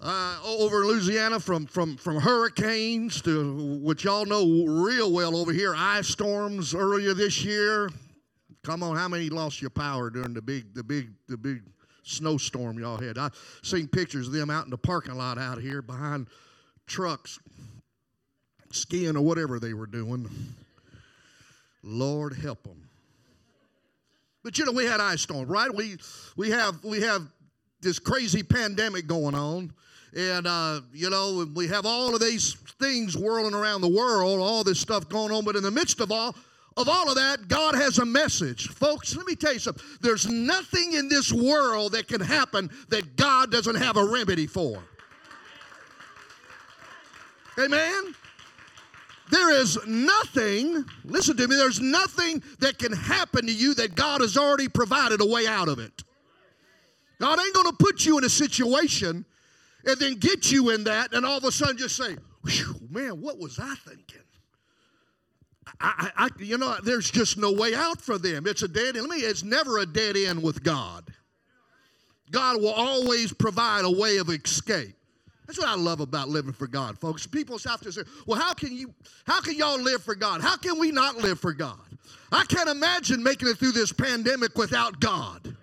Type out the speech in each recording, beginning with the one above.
uh, over in Louisiana from, from, from hurricanes to what y'all know real well over here, ice storms earlier this year. Come on, how many lost your power during the big, the big, the big snowstorm y'all had? I seen pictures of them out in the parking lot out here behind trucks, skiing or whatever they were doing. Lord help them. But you know, we had ice storm, right? We we have we have this crazy pandemic going on. And, uh, you know, we have all of these things whirling around the world, all this stuff going on. But in the midst of all, of all of that, God has a message. Folks, let me tell you something. There's nothing in this world that can happen that God doesn't have a remedy for. Amen? There is nothing, listen to me, there's nothing that can happen to you that God has already provided a way out of it. God ain't going to put you in a situation and then get you in that and all of a sudden just say, man, what was I thinking? I, I, you know, there's just no way out for them. It's a dead end. Let me, it's never a dead end with God. God will always provide a way of escape. That's what I love about living for God, folks. People have to say, well, how can you, how can y'all live for God? How can we not live for God? I can't imagine making it through this pandemic without God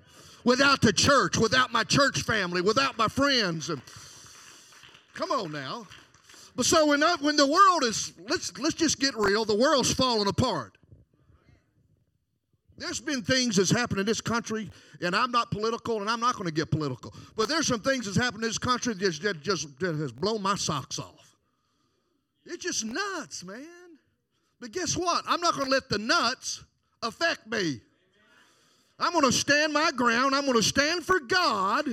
without the church, without my church family, without my friends. And, come on now. But so when, when the world is, let's, let's just get real, the world's falling apart. There's been things that's happened in this country, and I'm not political, and I'm not going to get political. But there's some things that's happened in this country that just, that just that has blown my socks off. It's just nuts, man. But guess what? I'm not going to let the nuts affect me. I'm going to stand my ground. I'm going to stand for God.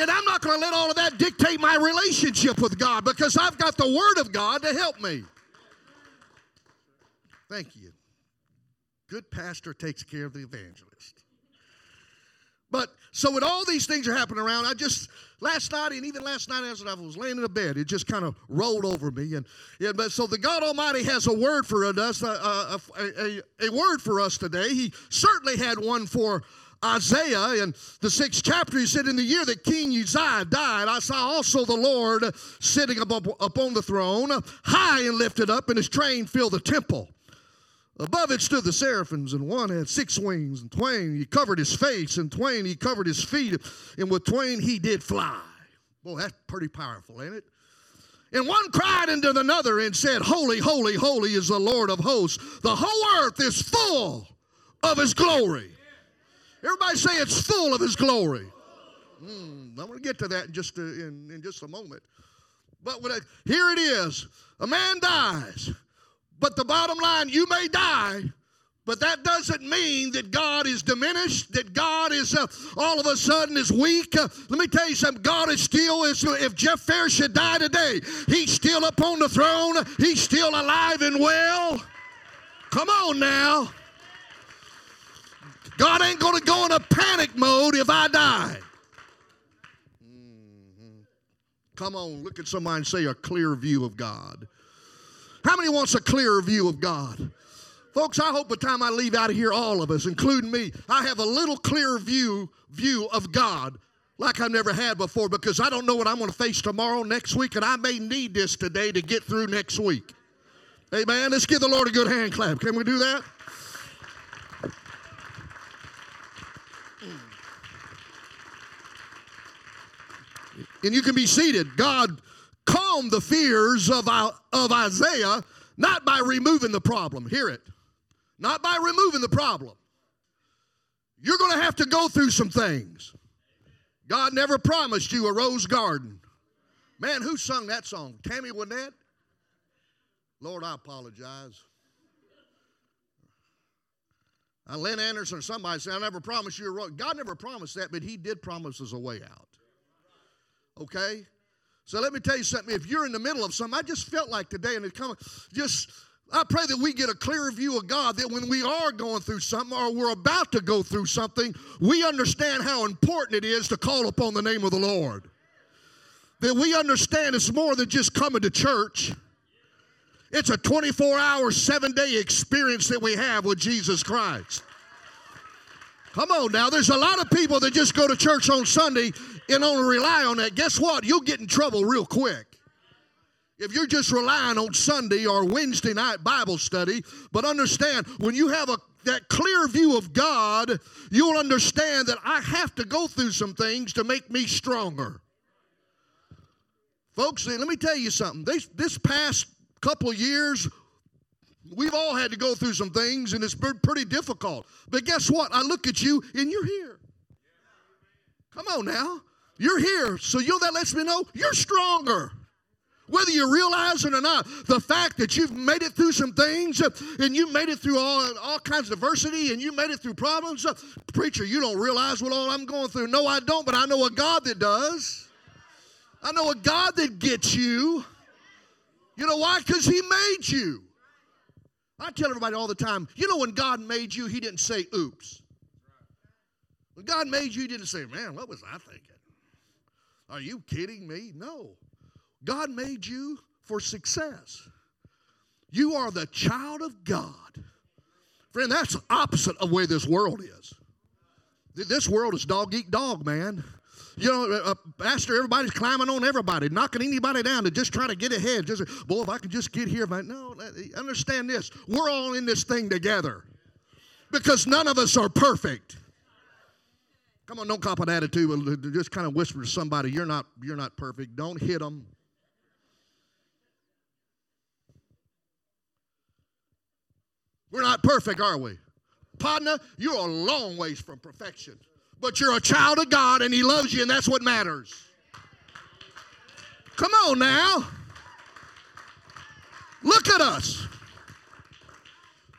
And I'm not going to let all of that dictate my relationship with God because I've got the Word of God to help me. Thank you. Good pastor takes care of the evangelist. But so when all these things are happening around, I just last night and even last night as I was laying in the bed, it just kind of rolled over me. And yeah, but so the God Almighty has a word for us, uh, uh, a, a, a, a word for us today. He certainly had one for Isaiah in the sixth chapter, he said, In the year that King Uzziah died, I saw also the Lord sitting upon the throne, high and lifted up, and his train filled the temple. Above it stood the seraphims, and one had six wings, and twain he covered his face, and twain he covered his feet, and with twain he did fly. Boy, that's pretty powerful, ain't it? And one cried unto another and said, Holy, holy, holy is the Lord of hosts. The whole earth is full of his glory. Everybody say it's full of his glory. Mm, I'm going to get to that in just a, in, in just a moment. But I, here it is. A man dies. But the bottom line, you may die, but that doesn't mean that God is diminished, that God is uh, all of a sudden is weak. Uh, let me tell you something. God is still, if Jeff Fair should die today, he's still up on the throne. He's still alive and well. Come on now. God ain't going to go in a panic mode if I die. Mm-hmm. Come on, look at somebody and say a clear view of God. How many wants a clearer view of God? Folks, I hope by the time I leave out of here, all of us, including me, I have a little clearer view view of God like I've never had before because I don't know what I'm going to face tomorrow, next week, and I may need this today to get through next week. Amen. Let's give the Lord a good hand clap. Can we do that? And you can be seated. God calm the fears of, of Isaiah not by removing the problem. Hear it. Not by removing the problem. You're going to have to go through some things. God never promised you a rose garden. Man, who sung that song? Tammy Wynette? Lord, I apologize. Uh, Lynn Anderson or somebody said, I never promised you a rose. God never promised that, but He did promise us a way out. Okay? So let me tell you something. If you're in the middle of something, I just felt like today, and it's coming, just I pray that we get a clearer view of God that when we are going through something or we're about to go through something, we understand how important it is to call upon the name of the Lord. That we understand it's more than just coming to church. It's a 24 hour, seven day experience that we have with Jesus Christ. Come on now. There's a lot of people that just go to church on Sunday and only rely on that. Guess what? You'll get in trouble real quick. If you're just relying on Sunday or Wednesday night Bible study, but understand when you have a that clear view of God, you'll understand that I have to go through some things to make me stronger. Folks, let me tell you something. This, this past couple years, we've all had to go through some things, and it's been pretty difficult. But guess what? I look at you, and you're here. Come on now. You're here. So you know that lets me know you're stronger whether you realize it or not, the fact that you've made it through some things uh, and you made it through all, all kinds of adversity and you made it through problems, uh, preacher, you don't realize what all I'm going through. No, I don't, but I know a God that does. I know a God that gets you. You know why? Because He made you. I tell everybody all the time, you know, when God made you, He didn't say, oops. When God made you, He didn't say, man, what was I thinking? Are you kidding me? No. God made you for success. You are the child of God. Friend, that's opposite of where this world is. This world is dog eat dog, man. You know, uh, uh, Pastor, everybody's climbing on everybody, knocking anybody down to just try to get ahead. Just, boy, if I can just get here. I, no, understand this. We're all in this thing together because none of us are perfect. Come on, don't cop an attitude. Just kind of whisper to somebody, "You're not, you're not perfect." Don't hit them. We're not perfect, are we? Partner, you're a long ways from perfection. But you're a child of God and He loves you, and that's what matters. Come on now. Look at us.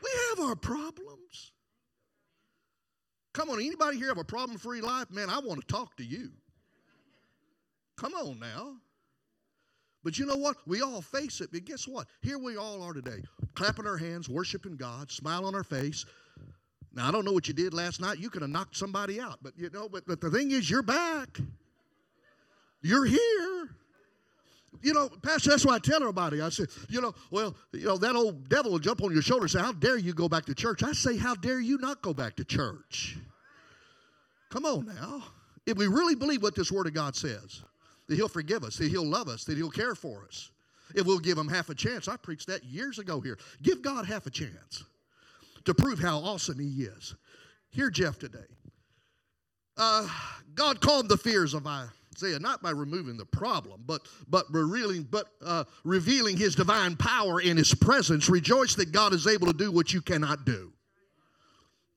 We have our problems. Come on, anybody here have a problem free life? Man, I want to talk to you. Come on now. But you know what? We all face it. But guess what? Here we all are today, clapping our hands, worshiping God, smile on our face. Now, I don't know what you did last night. You could have knocked somebody out. But you know, but, but the thing is, you're back. You're here. You know, Pastor, that's why I tell everybody. I say, you know, well, you know, that old devil will jump on your shoulder and say, How dare you go back to church? I say, How dare you not go back to church? Come on now. If we really believe what this Word of God says, that He'll forgive us, that He'll love us, that He'll care for us. If we'll give Him half a chance. I preached that years ago here. Give God half a chance to prove how awesome He is. Hear Jeff today. Uh, God calmed the fears of Isaiah not by removing the problem, but but revealing but uh, revealing His divine power in His presence. Rejoice that God is able to do what you cannot do.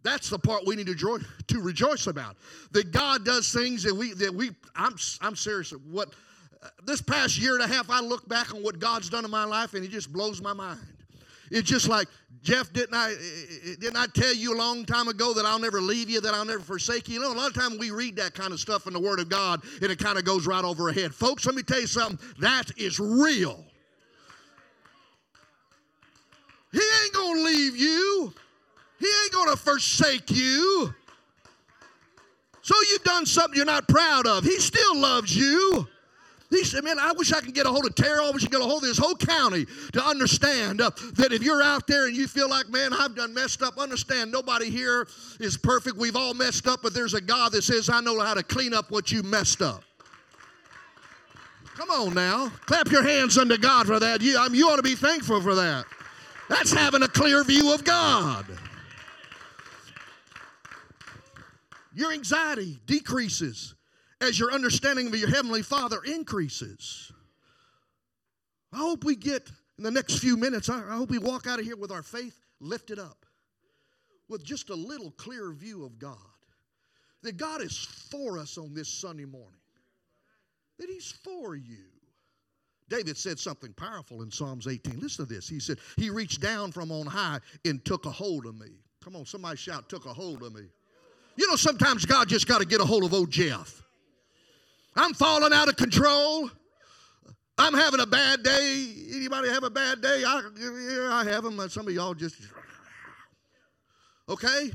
That's the part we need to, joy, to rejoice about. That God does things that we, that we I'm, I'm serious. What, uh, this past year and a half, I look back on what God's done in my life and it just blows my mind. It's just like, Jeff, didn't I, eh, eh, eh, didn't I tell you a long time ago that I'll never leave you, that I'll never forsake you? You know, a lot of times we read that kind of stuff in the Word of God and it kind of goes right over our head. Folks, let me tell you something. That is real. He ain't to leave you. He ain't to forsake you. So you've done something you're not proud of. He still loves you. He said, Man, I wish I could get a hold of Terrell. I wish I could get a hold of this whole county to understand uh, that if you're out there and you feel like, Man, I've done messed up, understand nobody here is perfect. We've all messed up, but there's a God that says, I know how to clean up what you messed up. Come on now. Clap your hands unto God for that. You, I mean, you ought to be thankful for that. That's having a clear view of God. Your anxiety decreases as your understanding of your Heavenly Father increases. I hope we get in the next few minutes, I, hope we walk out of here with our faith lifted up, with just a little clearer view of God. That God is for us on this Sunday morning, that He's for you. David said something powerful in Psalms 18. Listen to this. He said, He reached down from on high and took a hold of me. Come on, somebody shout, took a hold of me. You know, sometimes God just got to get a hold of old Jeff. I'm falling out of control. I'm having a bad day. Anybody have a bad day? I, yeah, I have them. Some of y'all just, okay?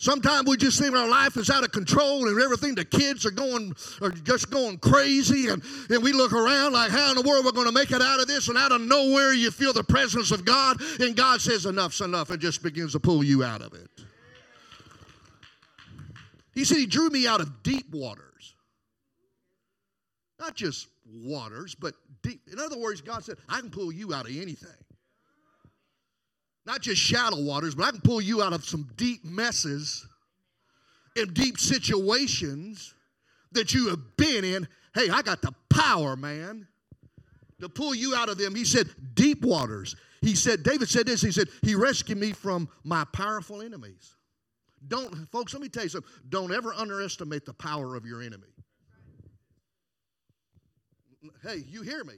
Sometimes we just think our life is out of control and everything. The kids are going, are just going crazy, and, and we look around like, how in the world we're going to make it out of this? And out of nowhere, you feel the presence of God, and God says, enough's enough, and just begins to pull you out of it. He said, He drew me out of deep waters. Not just waters, but deep. In other words, God said, I can pull you out of anything. Not just shallow waters, but I can pull you out of some deep messes and deep situations that you have been in. Hey, I got the power, man, to pull you out of them. He said, deep waters. He said, David said this, he said, He rescued me from my powerful enemies. Don't, folks, let me tell you something. Don't ever underestimate the power of your enemy. Hey, you hear me.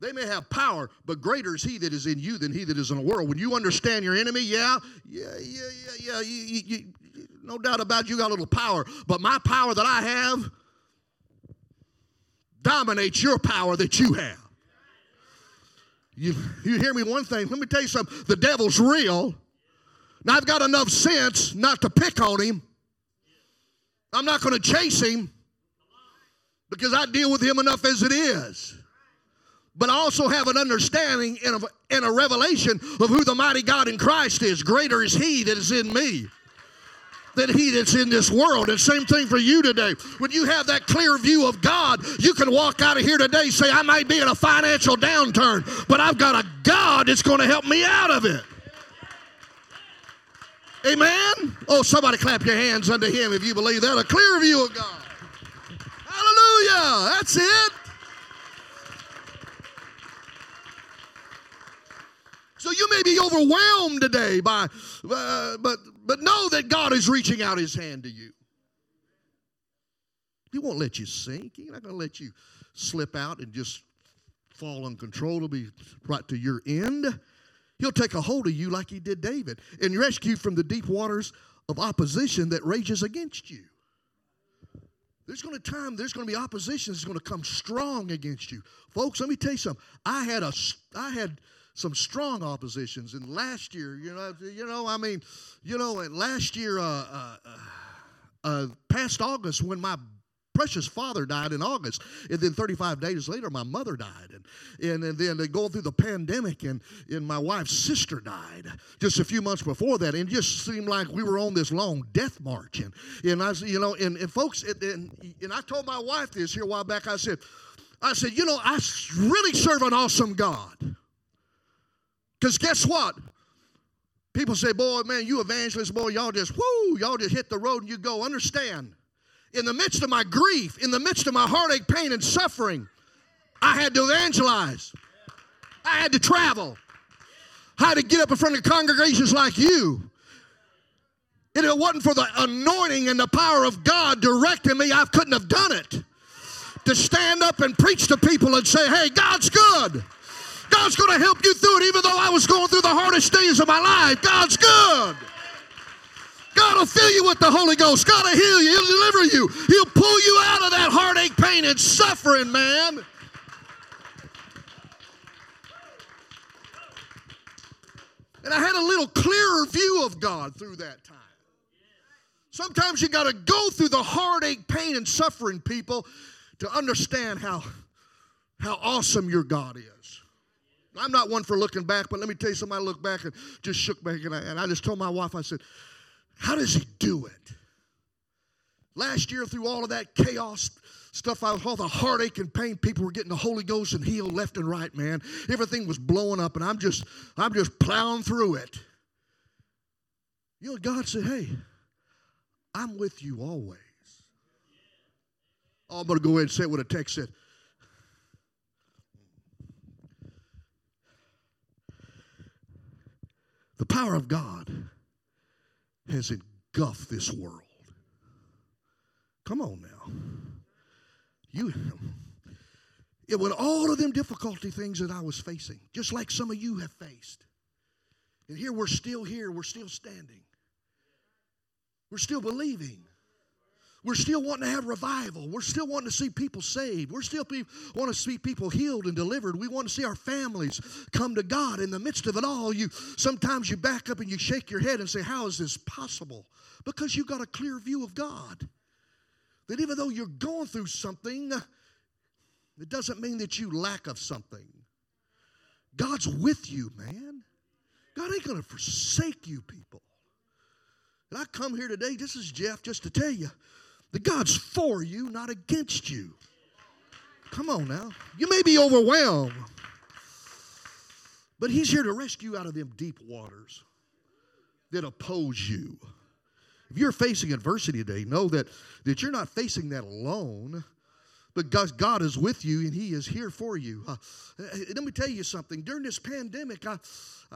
They may have power, but greater is he that is in you than he that is in the world. When you understand your enemy, yeah, yeah, yeah, yeah, yeah, you, you, you, no doubt about it, you got a little power. But my power that I have dominates your power that you have. You, you hear me one thing, let me tell you something. The devil's real. Now I've got enough sense not to pick on him. I'm not going to chase him because I deal with him enough as it is. But I also have an understanding and a, and a revelation of who the mighty God in Christ is. Greater is he that is in me than he that's in this world. And same thing for you today. When you have that clear view of God, you can walk out of here today say, I might be in a financial downturn, but I've got a God that's going to help me out of it. Amen? Oh, somebody clap your hands unto him if you believe that. A clear view of God. Hallelujah. That's it. So you may be overwhelmed today by, uh, but but know that God is reaching out His hand to you. He won't let you sink. He's not going to let you slip out and just fall uncontrollably right to your end. He'll take a hold of you like He did David and rescue from the deep waters of opposition that rages against you. There's going to time, there's going to be opposition that's going to come strong against you. Folks, let me tell you something. I had a I had some strong oppositions. And last year, you know, you know, I mean, you know, last year, uh, uh, uh, uh, past August, when my precious father died in August, and then 35 days later, my mother died, and and, and then uh, going through the pandemic, and and my wife's sister died just a few months before that, and it just seemed like we were on this long death march, and and I, you know, and, and folks, and, and I told my wife this here a while back. I said, I said, you know, I really serve an awesome God. Because guess what? People say, boy, man, you evangelists, boy, y'all just, whoo, y'all just hit the road and you go. Understand, in the midst of my grief, in the midst of my heartache, pain, and suffering, I had to evangelize. I had to travel. I had to get up in front of congregations like you. If it wasn't for the anointing and the power of God directing me, I couldn't have done it. To stand up and preach to people and say, hey, God's good. God's going to help you through it, even though I was going through the hardest days of my life. God's good. God will fill you with the Holy Ghost. God will heal you. He'll deliver you. He'll pull you out of that heartache, pain, and suffering, man. And I had a little clearer view of God through that time. Sometimes you got to go through the heartache, pain, and suffering, people, to understand how, how awesome your God is. I'm not one for looking back, but let me tell you something. I looked back and just shook back, and I, and I just told my wife, I said, How does he do it? Last year, through all of that chaos, stuff all the heartache and pain, people were getting the Holy Ghost and healed left and right, man. Everything was blowing up, and I'm just, I'm just plowing through it. You know, God said, Hey, I'm with you always. Oh, I'm going to go ahead and say what a text said. The power of God has engulfed this world. Come on now. You it with all of them difficulty things that I was facing, just like some of you have faced. And here we're still here, we're still standing. We're still believing. We're still wanting to have revival. We're still wanting to see people saved. We're still pe- want to see people healed and delivered. We want to see our families come to God. In the midst of it all, you sometimes you back up and you shake your head and say, "How is this possible?" Because you've got a clear view of God. That even though you're going through something, it doesn't mean that you lack of something. God's with you, man. God ain't going to forsake you, people. And I come here today, this is Jeff, just to tell you that God's for you, not against you. Come on now. You may be overwhelmed, but He's here to rescue out of them deep waters that oppose you. If you're facing adversity today, know that, that you're not facing that alone. But God, is with you and He is here for you. Uh, let me tell you something. During this pandemic, I,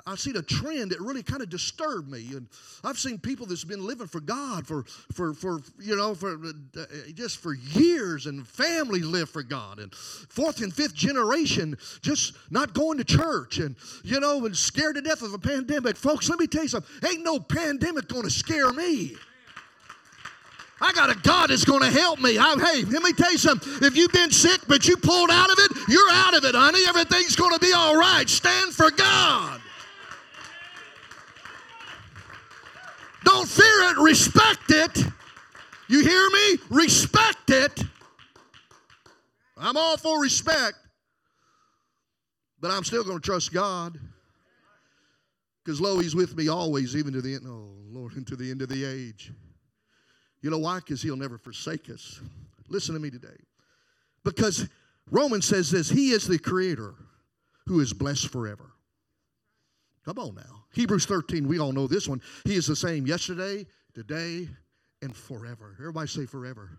I seen a trend that really kind of disturbed me. And I've seen people that's been living for God for, for, for you know, for uh, just for years, and families live for God. And fourth and fifth generation just not going to church and, you know, and scared to death of a pandemic. Folks, let me tell you something. Ain't no pandemic going to scare me. I got a God that's going to help me. I, hey, let me tell you something. If you've been sick but you pulled out of it, you're out of it, honey. Everything's going to be all right. Stand for God. Don't fear it, respect it. You hear me? Respect it. I'm all for respect, but I'm still going to trust God. Because lo, He's with me always, even to the end. Oh, Lord, into the end of the age. You know why? Because he'll never forsake us. Listen to me today. Because Romans says this He is the creator who is blessed forever. Come on now. Hebrews 13, we all know this one. He is the same yesterday, today, and forever. Everybody say forever.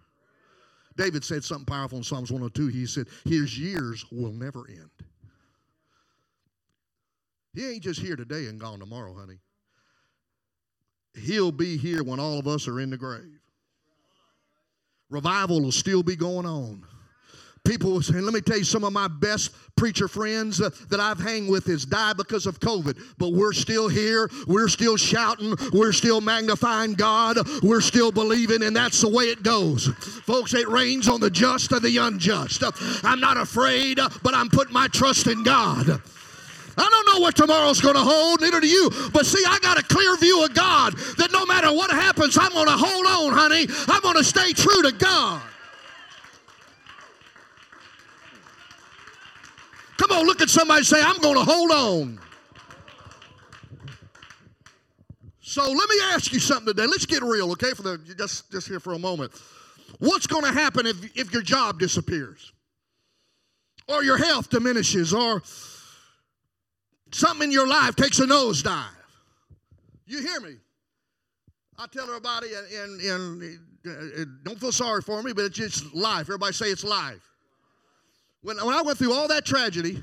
David said something powerful in Psalms 102. He said, His years will never end. He ain't just here today and gone tomorrow, honey. He'll be here when all of us are in the grave. Revival will still be going on. People, and let me tell you, some of my best preacher friends uh, that I've hang with has died because of COVID, but we're still here. We're still shouting. We're still magnifying God. We're still believing, and that's the way it goes. Folks, it rains on the just and the unjust. I'm not afraid, but I'm putting my trust in God. I don't know what tomorrow's going to hold, neither do you. But see, I got a clear view of God that no matter what happens, I'm going to hold on, honey. I'm going to stay true to God. Come on, look at somebody say, I'm going to hold on. So let me ask you something today. Let's get real, okay? For the just just here for a moment. What's going to happen if if your job disappears, or your health diminishes, or something in your life takes a nosedive. You hear me? I tell everybody, and, and, and, don't feel sorry for me, but it's just life. Everybody say it's life. When, when I went through all that tragedy,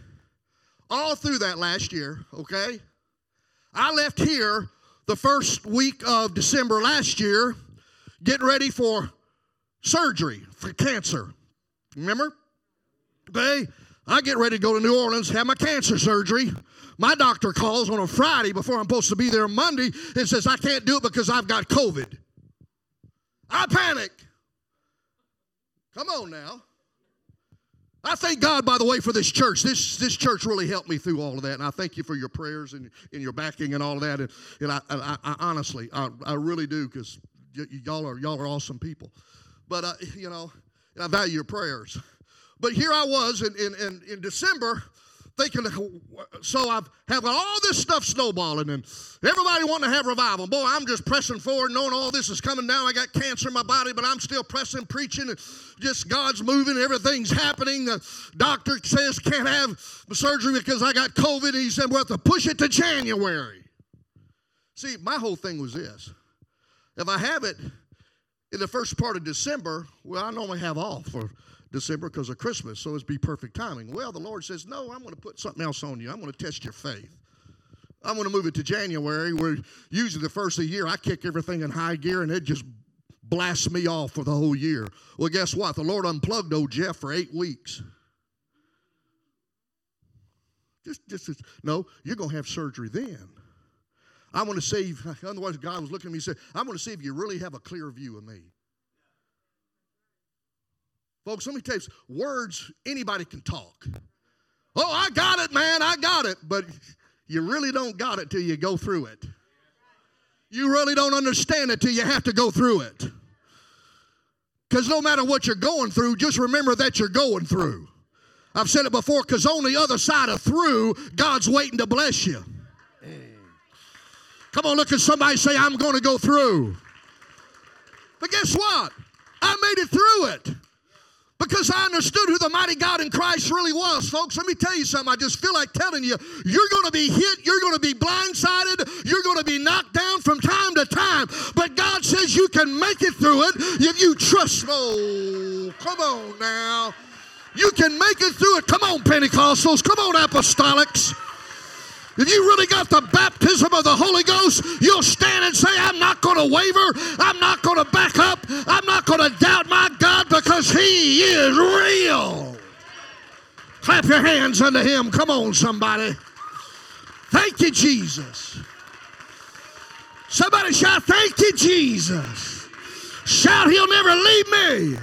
all through that last year, okay, I left here the first week of December last year getting ready for surgery for cancer. Remember? Okay, I get ready to go to New Orleans, have my cancer surgery. My doctor calls on a Friday before I'm supposed to be there Monday and says, I can't do it because I've got COVID. I panic. Come on now. I thank God, by the way, for this church. This, this church really helped me through all of that. And I thank you for your prayers and, and your backing and all of that. And, and I, I, I honestly, I, I really do because y- y'all, are, y'all are awesome people. But, uh, you know, I value your prayers. But here I was in, in, in, in December thinking, so I've have all this stuff snowballing and everybody wanting to have revival. Boy, I'm just pressing forward, knowing all this is coming down. I got cancer in my body, but I'm still pressing, preaching, and just God's moving, everything's happening. The doctor says can't have surgery because I got COVID. And he said we have to push it to January. See, my whole thing was this: if I have it in the first part of December, well, I normally have off for December because of Christmas, so it'd be perfect timing. Well, the Lord says, No, I'm going to put something else on you. I'm going to test your faith. I'm going to move it to January, where usually the first of the year I kick everything in high gear and it just blasts me off for the whole year. Well, guess what? The Lord unplugged old Jeff for eight weeks. Just, just, just no, you're going to have surgery then. I want to see, otherwise, God was looking at me and said, I want to see if you really have a clear view of me. Folks, let me tell you, words, anybody can talk. Oh, I got it, man, I got it. But you really don't got it till you go through it. You really don't understand it till you have to go through it. Because no matter what you're going through, just remember that you're going through. I've said it before, because on the other side of through, God's waiting to bless you. Come on, look at somebody say, I'm going to go through. But guess what? I made it through it because I understood who the mighty God in Christ really was, folks. Let me tell you something. I just feel like telling you, you're going to be hit, you're going to be blindsided, you're going to be knocked down from time to time. But God says you can make it through it if you trust. Oh, come on now. You can make it through it. Come on, Pentecostals. Come on, Apostolics. If you really got the baptism of the Holy Ghost, you'll stand and say, I'm not going to waver. I'm not going to back up. I'm not going to doubt my God because He is real. Clap your hands unto Him. Come on, somebody. Thank you, Jesus. Somebody shout, Thank you, Jesus. Shout, He'll never leave me.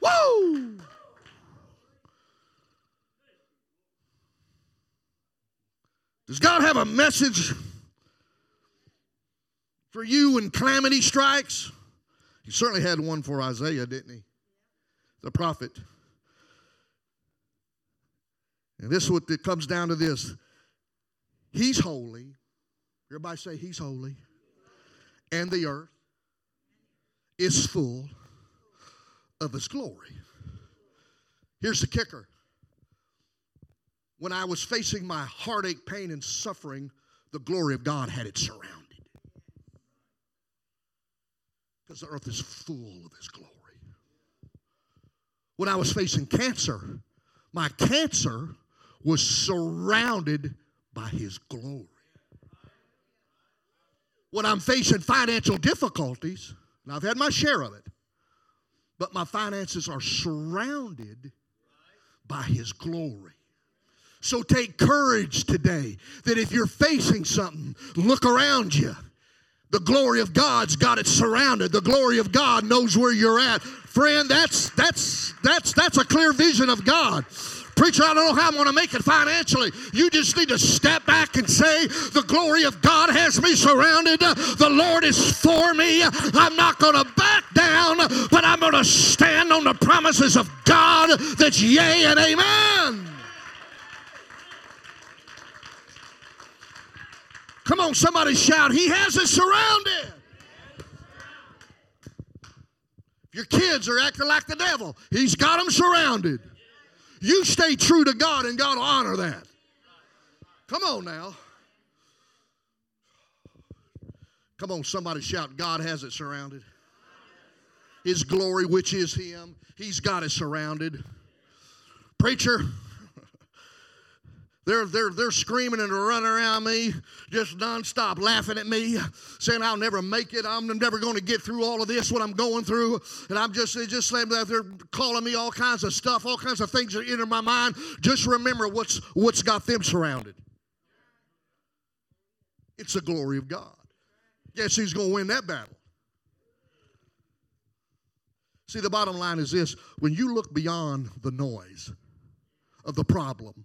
Woo! Does God have a message for you when calamity strikes? He certainly had one for Isaiah, didn't he? The prophet. And this is what it comes down to this. He's holy. Everybody say he's holy. And the earth is full of his glory. Here's the kicker when I was facing my heartache, pain, and suffering, the glory of God had it surrounded. Because the earth is full of His glory. When I was facing cancer, my cancer was surrounded by His glory. When I'm facing financial difficulties, and I've had my share of it, but my finances are surrounded by His glory. So take courage today that if you're facing something, look around you. The glory of God's got it surrounded. The glory of God knows where you're at. Friend, that's that's that's that's a clear vision of God. Preacher, I don't know how I'm going to make it financially. You just need to step back and say, The glory of God has me surrounded. The Lord is for me. I'm not going to back down, but I'm going to stand on the promises of God that's yea and amen. Come on, somebody shout, He has it surrounded. If your kids are acting like the devil, He's got them surrounded. You stay true to God and God will honor that. Come on now. Come on, somebody shout, God has it surrounded. His glory, which is Him, He's got it surrounded. Preacher, they're, they're, they're screaming and running around me, just nonstop laughing at me, saying I'll never make it. I'm never going to get through all of this, what I'm going through. And I'm just, just saying that they're calling me all kinds of stuff, all kinds of things that enter my mind. Just remember what's, what's got them surrounded. It's the glory of God. Guess who's going to win that battle? See, the bottom line is this when you look beyond the noise of the problem,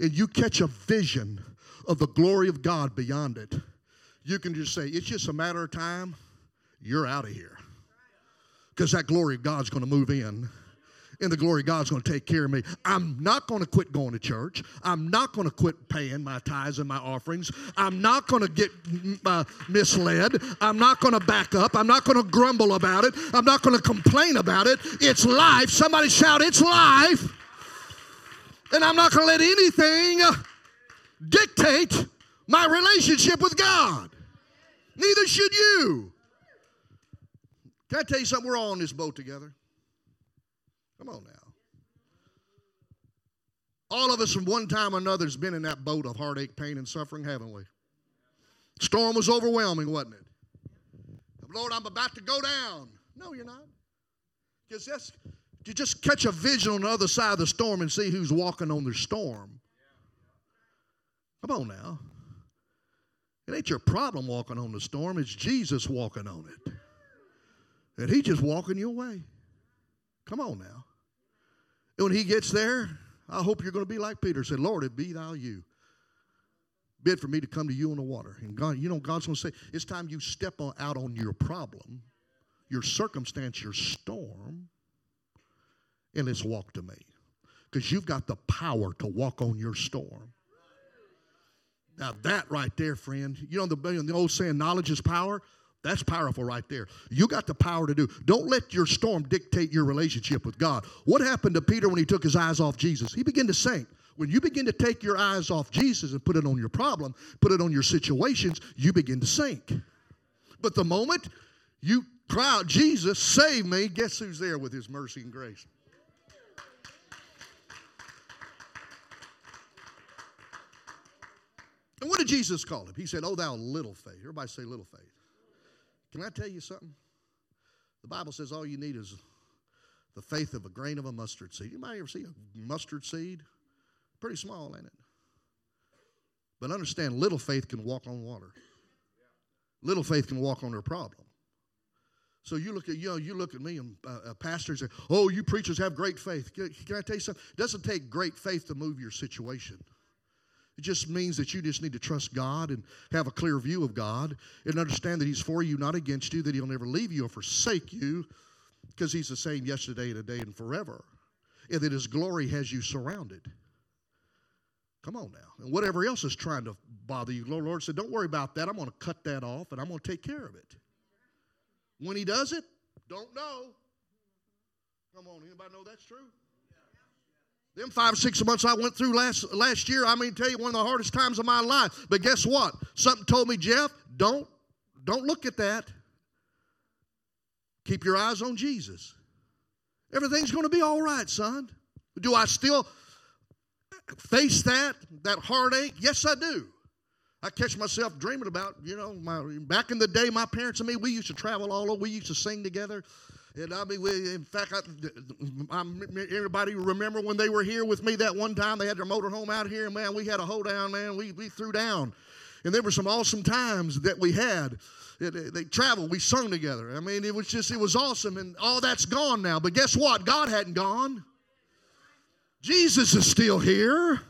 and you catch a vision of the glory of God beyond it, you can just say, it's just a matter of time, you're out of here. Because that glory of God's going to move in and the glory of God's going to take care of me. I'm not going to quit going to church. I'm not going to quit paying my tithes and my offerings. I'm not going to get uh, misled. I'm not going to back up. I'm not going to grumble about it. I'm not going to complain about it. It's life. Somebody shout, It's life. And I'm not going to let anything dictate my relationship with God. Neither should you. Can I tell you something? We're all on this boat together. Come on now. All of us from one time or another has been in that boat of heartache, pain, and suffering, haven't we? Storm was overwhelming, wasn't it? Lord, I'm about to go down. No, you're not. Because that's you just catch a vision on the other side of the storm and see who's walking on the storm. Come on now. It ain't your problem walking on the storm, it's Jesus walking on it. And He's just walking your way. Come on now. And when He gets there, I hope you're going to be like Peter said, Lord, it be thou you. Bid for me to come to you on the water. And God, you know, God's going to say, it's time you step on, out on your problem, your circumstance, your storm, and let's walk to me. Because you've got the power to walk on your storm. Now, that right there, friend, you know the, the old saying, knowledge is power? That's powerful right there. You got the power to do. Don't let your storm dictate your relationship with God. What happened to Peter when he took his eyes off Jesus? He began to sink. When you begin to take your eyes off Jesus and put it on your problem, put it on your situations, you begin to sink. But the moment you cry out, Jesus, save me, guess who's there with his mercy and grace? And what did Jesus call him? He said, Oh, thou little faith. Everybody say little faith. Can I tell you something? The Bible says all you need is the faith of a grain of a mustard seed. You might ever see a mustard seed? Pretty small, ain't it? But understand, little faith can walk on water. Little faith can walk on their problem. So you look at you know you look at me and uh, uh, pastors say, "Oh, you preachers have great faith." Can, can I tell you something? It doesn't take great faith to move your situation. It just means that you just need to trust God and have a clear view of God and understand that He's for you, not against you, that He'll never leave you or forsake you because He's the same yesterday, today, and forever. And that His glory has you surrounded. Come on now. And whatever else is trying to bother you, Lord, Lord said, don't worry about that. I'm going to cut that off and I'm going to take care of it. When He does it, don't know. Come on, anybody know that's true? Them five or six months I went through last last year, I mean, tell you one of the hardest times of my life. But guess what? Something told me, Jeff, don't don't look at that. Keep your eyes on Jesus. Everything's going to be all right, son. Do I still face that that heartache? Yes, I do. I catch myself dreaming about, you know, my back in the day, my parents and me, we used to travel all over. We used to sing together. And I mean, in fact, I, I'm, everybody remember when they were here with me that one time? They had their motorhome out here, and man, we had a hoedown, man. We, we threw down. And there were some awesome times that we had. It, they traveled, we sung together. I mean, it was just, it was awesome, and all that's gone now. But guess what? God hadn't gone. Jesus is still here.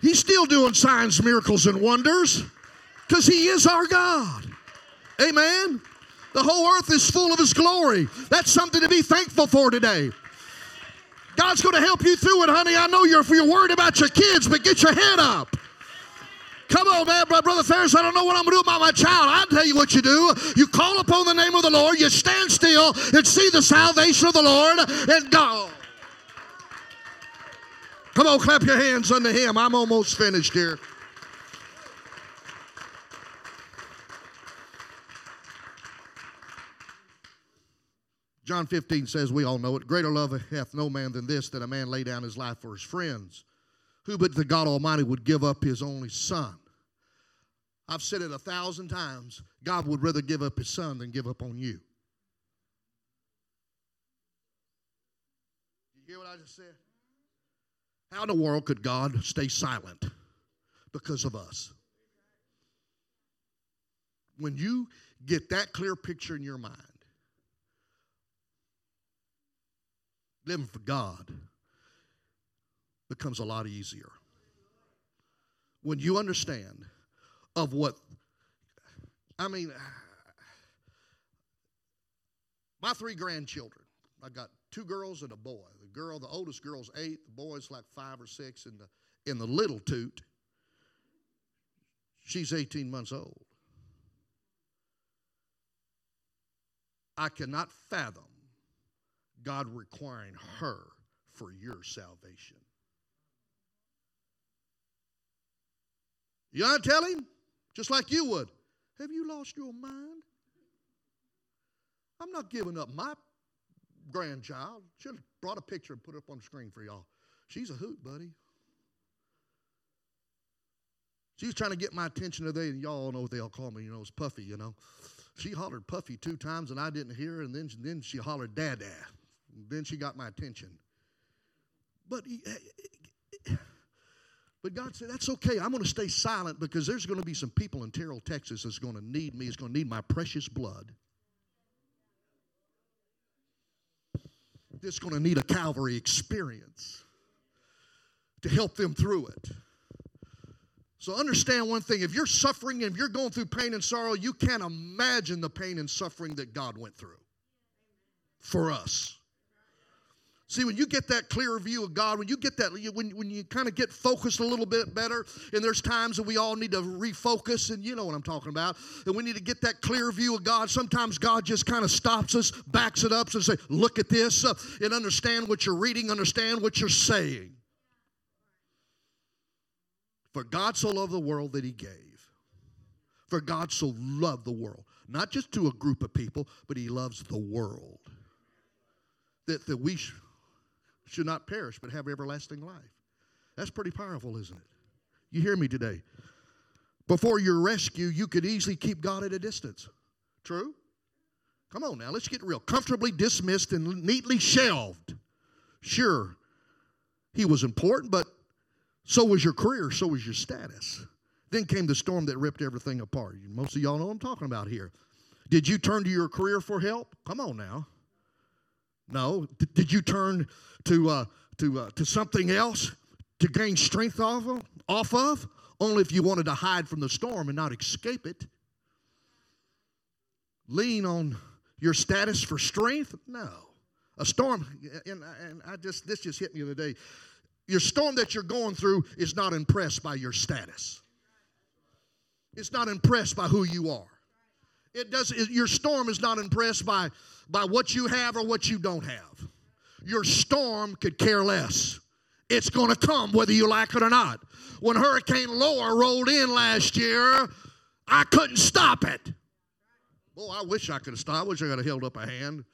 He's still doing signs, miracles, and wonders because He is our God. Amen. The whole earth is full of His glory. That's something to be thankful for today. God's going to help you through it, honey. I know you're, you're worried about your kids, but get your head up. Come on, man, Brother Ferris. I don't know what I'm going to do about my child. I'll tell you what you do. You call upon the name of the Lord, you stand still and see the salvation of the Lord and go. Come on, clap your hands unto Him. I'm almost finished here. John 15 says, we all know it, greater love hath no man than this, that a man lay down his life for his friends. Who but the God Almighty would give up his only son? I've said it a thousand times. God would rather give up his son than give up on you. You hear what I just said? How in the world could God stay silent because of us? When you get that clear picture in your mind, living for God becomes a lot easier. When you understand of what, I mean, my three grandchildren, I got two girls and a boy. The girl, the oldest girl's eight, the boy's like five or six, and the, in the little toot, she's 18 months old. I cannot fathom God requiring her for your salvation. You want to tell him? Just like you would. Have you lost your mind? I'm not giving up my grandchild. Should have brought a picture and put it up on the screen for y'all. She's a hoot, buddy. She was trying to get my attention today, and y'all know what they all call me. You know, it's Puffy. You know, she hollered Puffy two times, and I didn't hear her, and then then she hollered Dada. Then she got my attention. But he, eh, eh, eh, but God said, That's okay. I'm going to stay silent because there's going to be some people in Terrell, Texas that's going to need me, is going to need my precious blood. That's going to need a Calvary experience to help them through it. So understand one thing if you're suffering if you're going through pain and sorrow, you can't imagine the pain and suffering that God went through for us. See, when you get that clearer view of God, when you get that, when, when you kind of get focused a little bit better, and there's times that we all need to refocus, and you know what I'm talking about, and we need to get that clear view of God. Sometimes God just kind of stops us, backs it up, and say, look at this, uh, and understand what you're reading, understand what you're saying. For God so loved the world that he gave. For God so loved the world, not just to a group of people, but he loves the world. That, that we, not perish but have everlasting life. That's pretty powerful, isn't it? You hear me today? Before your rescue, you could easily keep God at a distance. True? Come on now, let's get real. Comfortably dismissed and neatly shelved. Sure, he was important, but so was your career, so was your status. Then came the storm that ripped everything apart. Most of y'all know what I'm talking about here. Did you turn to your career for help? Come on now. No. D- did you turn to, uh, to, uh, to something else to gain strength off of, off of? Only if you wanted to hide from the storm and not escape it. Lean on your status for strength? No. A storm, and, and I just, this just hit me the other day. Your storm that you're going through is not impressed by your status. It's not impressed by who you are. It does, it, your storm is not impressed by by what you have or what you don't have. Your storm could care less. It's going to come whether you like it or not. When Hurricane Laura rolled in last year, I couldn't stop it. Boy, I wish I could have stopped. I wish I could have held up a hand.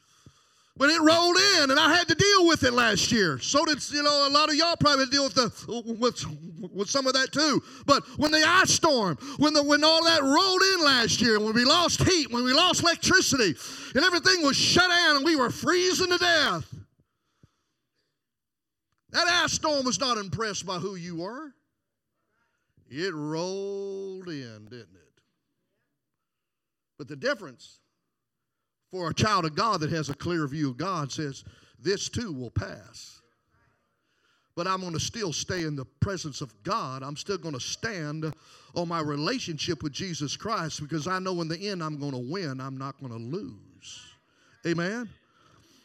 But it rolled in, and I had to deal with it last year. So did you know a lot of y'all probably deal with the with with some of that too. But when the ice storm, when the when all that rolled in last year, when we lost heat, when we lost electricity, and everything was shut down, and we were freezing to death. That ice storm was not impressed by who you were. It rolled in, didn't it? But the difference for a child of God that has a clear view of God says, This too will pass. But I'm going to still stay in the presence of God. I'm still going to stand on my relationship with Jesus Christ because I know in the end I'm going to win. I'm not going to lose. Amen?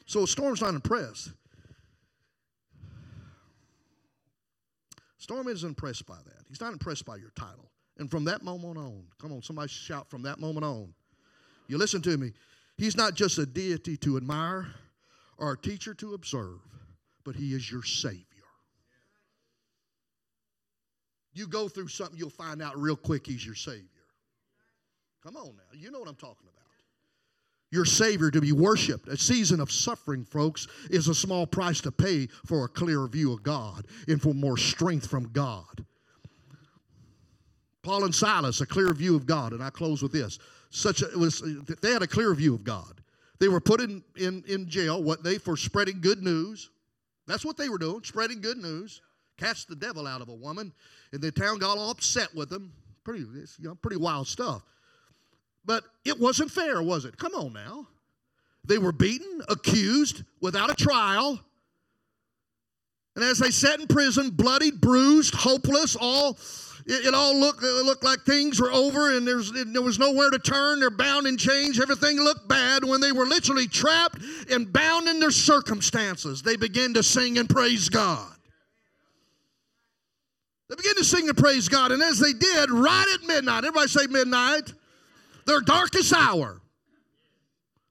So Storm's not impressed. Storm isn't impressed by that. He's not impressed by your title. And from that moment on, come on, somebody shout from that moment on. You listen to me. He's not just a deity to admire or a teacher to observe, but He is your Savior. You go through something, you'll find out real quick He's your Savior. Come on now, you know what I'm talking about. Your Savior to be worshiped. A season of suffering, folks, is a small price to pay for a clearer view of God and for more strength from God. Paul and Silas, a clear view of God. And I close with this such a, it was they had a clear view of God. They were put in, in, in jail, what they for spreading good news. That's what they were doing, spreading good news. Cast the devil out of a woman, and the town got all upset with them. Pretty, you know, pretty wild stuff. But it wasn't fair, was it? Come on now. They were beaten, accused, without a trial. And as they sat in prison, bloodied, bruised, hopeless, all it, it all looked, looked like things were over and there's, there was nowhere to turn. They're bound and chains. Everything looked bad. When they were literally trapped and bound in their circumstances, they began to sing and praise God. They began to sing and praise God. And as they did, right at midnight, everybody say midnight, their darkest hour,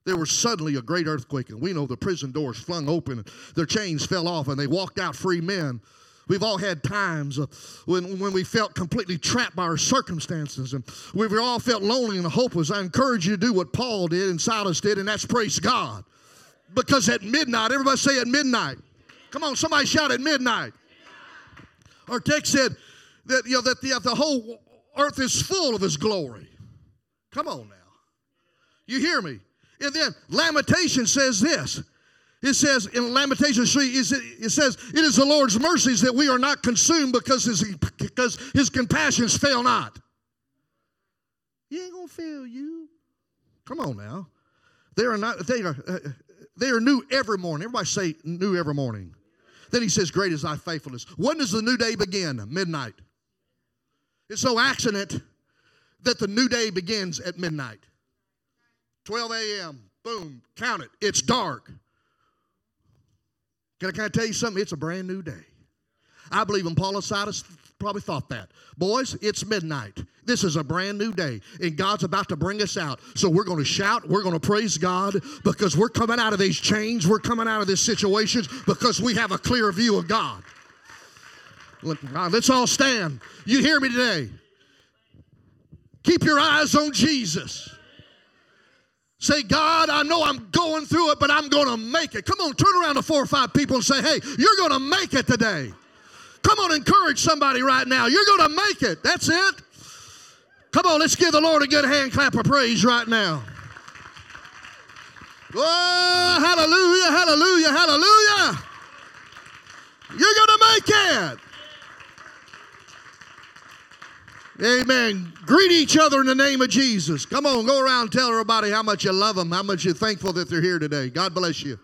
there was suddenly a great earthquake. And we know the prison doors flung open, their chains fell off, and they walked out free men. We've all had times uh, when, when we felt completely trapped by our circumstances and we've all felt lonely and hopeless. I encourage you to do what Paul did and Silas did, and that's praise God. Because at midnight, everybody say at midnight. Come on, somebody shout at midnight. Our text said that, you know, that the, the whole earth is full of his glory. Come on now. You hear me? And then Lamentation says this it says in Lamentations 3, it says, It is the Lord's mercies that we are not consumed because his, because his compassions fail not. He ain't gonna fail you. Come on now. They are not, they are, uh, they are new every morning. Everybody say new every morning. Then he says, Great is thy faithfulness. When does the new day begin? Midnight. It's no accident that the new day begins at midnight. 12 a.m. Boom, count it. It's dark. Can I, can I tell you something? It's a brand new day. I believe in Paul Silas probably thought that. Boys, it's midnight. This is a brand new day, and God's about to bring us out. So we're going to shout, we're going to praise God because we're coming out of these chains, we're coming out of these situations because we have a clear view of God. Let's all stand. You hear me today? Keep your eyes on Jesus. Say, God, I know I'm going through it, but I'm going to make it. Come on, turn around to four or five people and say, hey, you're going to make it today. Come on, encourage somebody right now. You're going to make it. That's it. Come on, let's give the Lord a good hand clap of praise right now. Oh, hallelujah, hallelujah, hallelujah. You're going to make it. Amen. Greet each other in the name of Jesus. Come on, go around and tell everybody how much you love them, how much you're thankful that they're here today. God bless you.